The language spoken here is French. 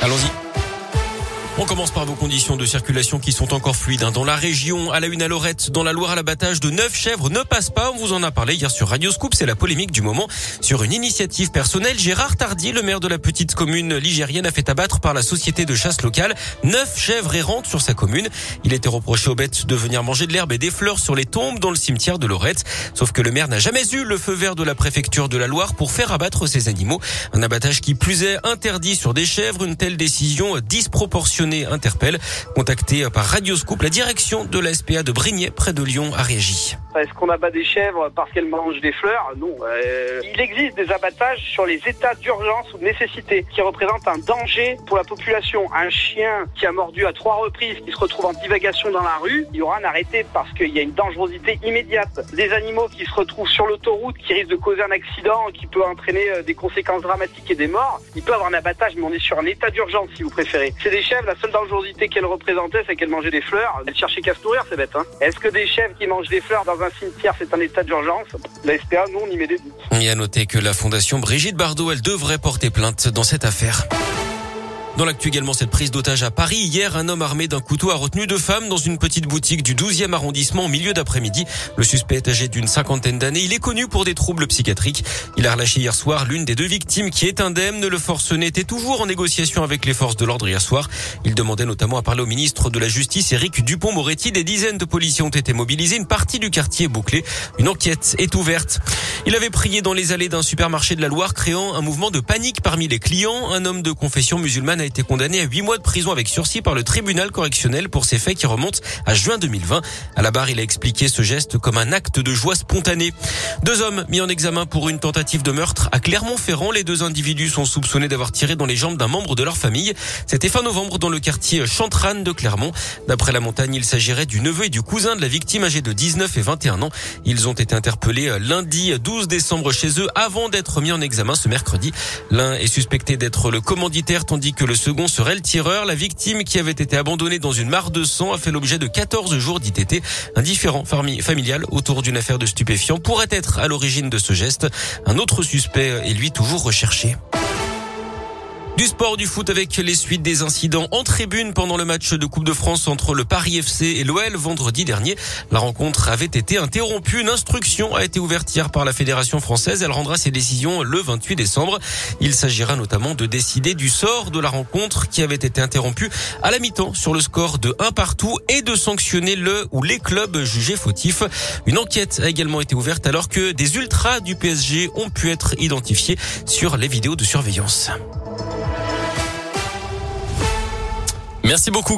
Allons-y. On commence par vos conditions de circulation qui sont encore fluides. Hein. Dans la région, à la une à Lorette, dans la Loire à l'abattage de neuf chèvres ne passe pas. On vous en a parlé hier sur Radio Scoop. C'est la polémique du moment. Sur une initiative personnelle, Gérard Tardier, le maire de la petite commune ligérienne, a fait abattre par la société de chasse locale neuf chèvres errantes sur sa commune. Il était reproché aux bêtes de venir manger de l'herbe et des fleurs sur les tombes dans le cimetière de Lorette. Sauf que le maire n'a jamais eu le feu vert de la préfecture de la Loire pour faire abattre ces animaux. Un abattage qui plus est interdit sur des chèvres. Une telle décision disproportionnée interpelle. Contacté par Radio Scoop, la direction de la SPA de Brignais, près de Lyon, a réagi. Est-ce qu'on abat des chèvres parce qu'elles mangent des fleurs? Non. Euh, il existe des abattages sur les états d'urgence ou de nécessité qui représentent un danger pour la population. Un chien qui a mordu à trois reprises, qui se retrouve en divagation dans la rue, il y aura un arrêté parce qu'il y a une dangerosité immédiate. Des animaux qui se retrouvent sur l'autoroute, qui risquent de causer un accident, qui peut entraîner euh, des conséquences dramatiques et des morts, il peut avoir un abattage, mais on est sur un état d'urgence si vous préférez. C'est des chèvres, la seule dangerosité qu'elles représentaient, c'est qu'elles mangeaient des fleurs. Elles cherchaient qu'à se nourrir, c'est bête. Hein Est-ce que des chèvres qui mangent des fleurs dans un cimetière, c'est un état d'urgence? La SPA, nous, on y met des doutes. Et à noter que la fondation Brigitte Bardot, elle devrait porter plainte dans cette affaire. Dans l'actu également, cette prise d'otage à Paris. Hier, un homme armé d'un couteau a retenu deux femmes dans une petite boutique du 12e arrondissement au milieu d'après-midi. Le suspect est âgé d'une cinquantaine d'années. Il est connu pour des troubles psychiatriques. Il a relâché hier soir l'une des deux victimes qui est indemne. Le forcené était toujours en négociation avec les forces de l'ordre hier soir. Il demandait notamment à parler au ministre de la Justice, Éric Dupont-Moretti. Des dizaines de policiers ont été mobilisés. Une partie du quartier est bouclée. Une enquête est ouverte. Il avait prié dans les allées d'un supermarché de la Loire, créant un mouvement de panique parmi les clients. Un homme de confession musulmane a été condamné à huit mois de prison avec sursis par le tribunal correctionnel pour ces faits qui remontent à juin 2020. À la barre, il a expliqué ce geste comme un acte de joie spontanée. Deux hommes mis en examen pour une tentative de meurtre à Clermont-Ferrand. Les deux individus sont soupçonnés d'avoir tiré dans les jambes d'un membre de leur famille. C'était fin novembre dans le quartier Chantrane de Clermont. D'après la montagne, il s'agirait du neveu et du cousin de la victime âgée de 19 et 21 ans. Ils ont été interpellés lundi 12 décembre chez eux avant d'être mis en examen ce mercredi. L'un est suspecté d'être le commanditaire tandis que le second serait le tireur. La victime qui avait été abandonnée dans une mare de sang a fait l'objet de 14 jours d'ITT. Un différent familial autour d'une affaire de stupéfiants pourrait être à l'origine de ce geste. Un autre suspect est lui toujours recherché. Du sport, du foot avec les suites des incidents en tribune pendant le match de Coupe de France entre le Paris FC et l'OL vendredi dernier. La rencontre avait été interrompue. Une instruction a été ouverte hier par la Fédération française. Elle rendra ses décisions le 28 décembre. Il s'agira notamment de décider du sort de la rencontre qui avait été interrompue à la mi-temps sur le score de 1 partout et de sanctionner le ou les clubs jugés fautifs. Une enquête a également été ouverte alors que des ultras du PSG ont pu être identifiés sur les vidéos de surveillance. Merci beaucoup.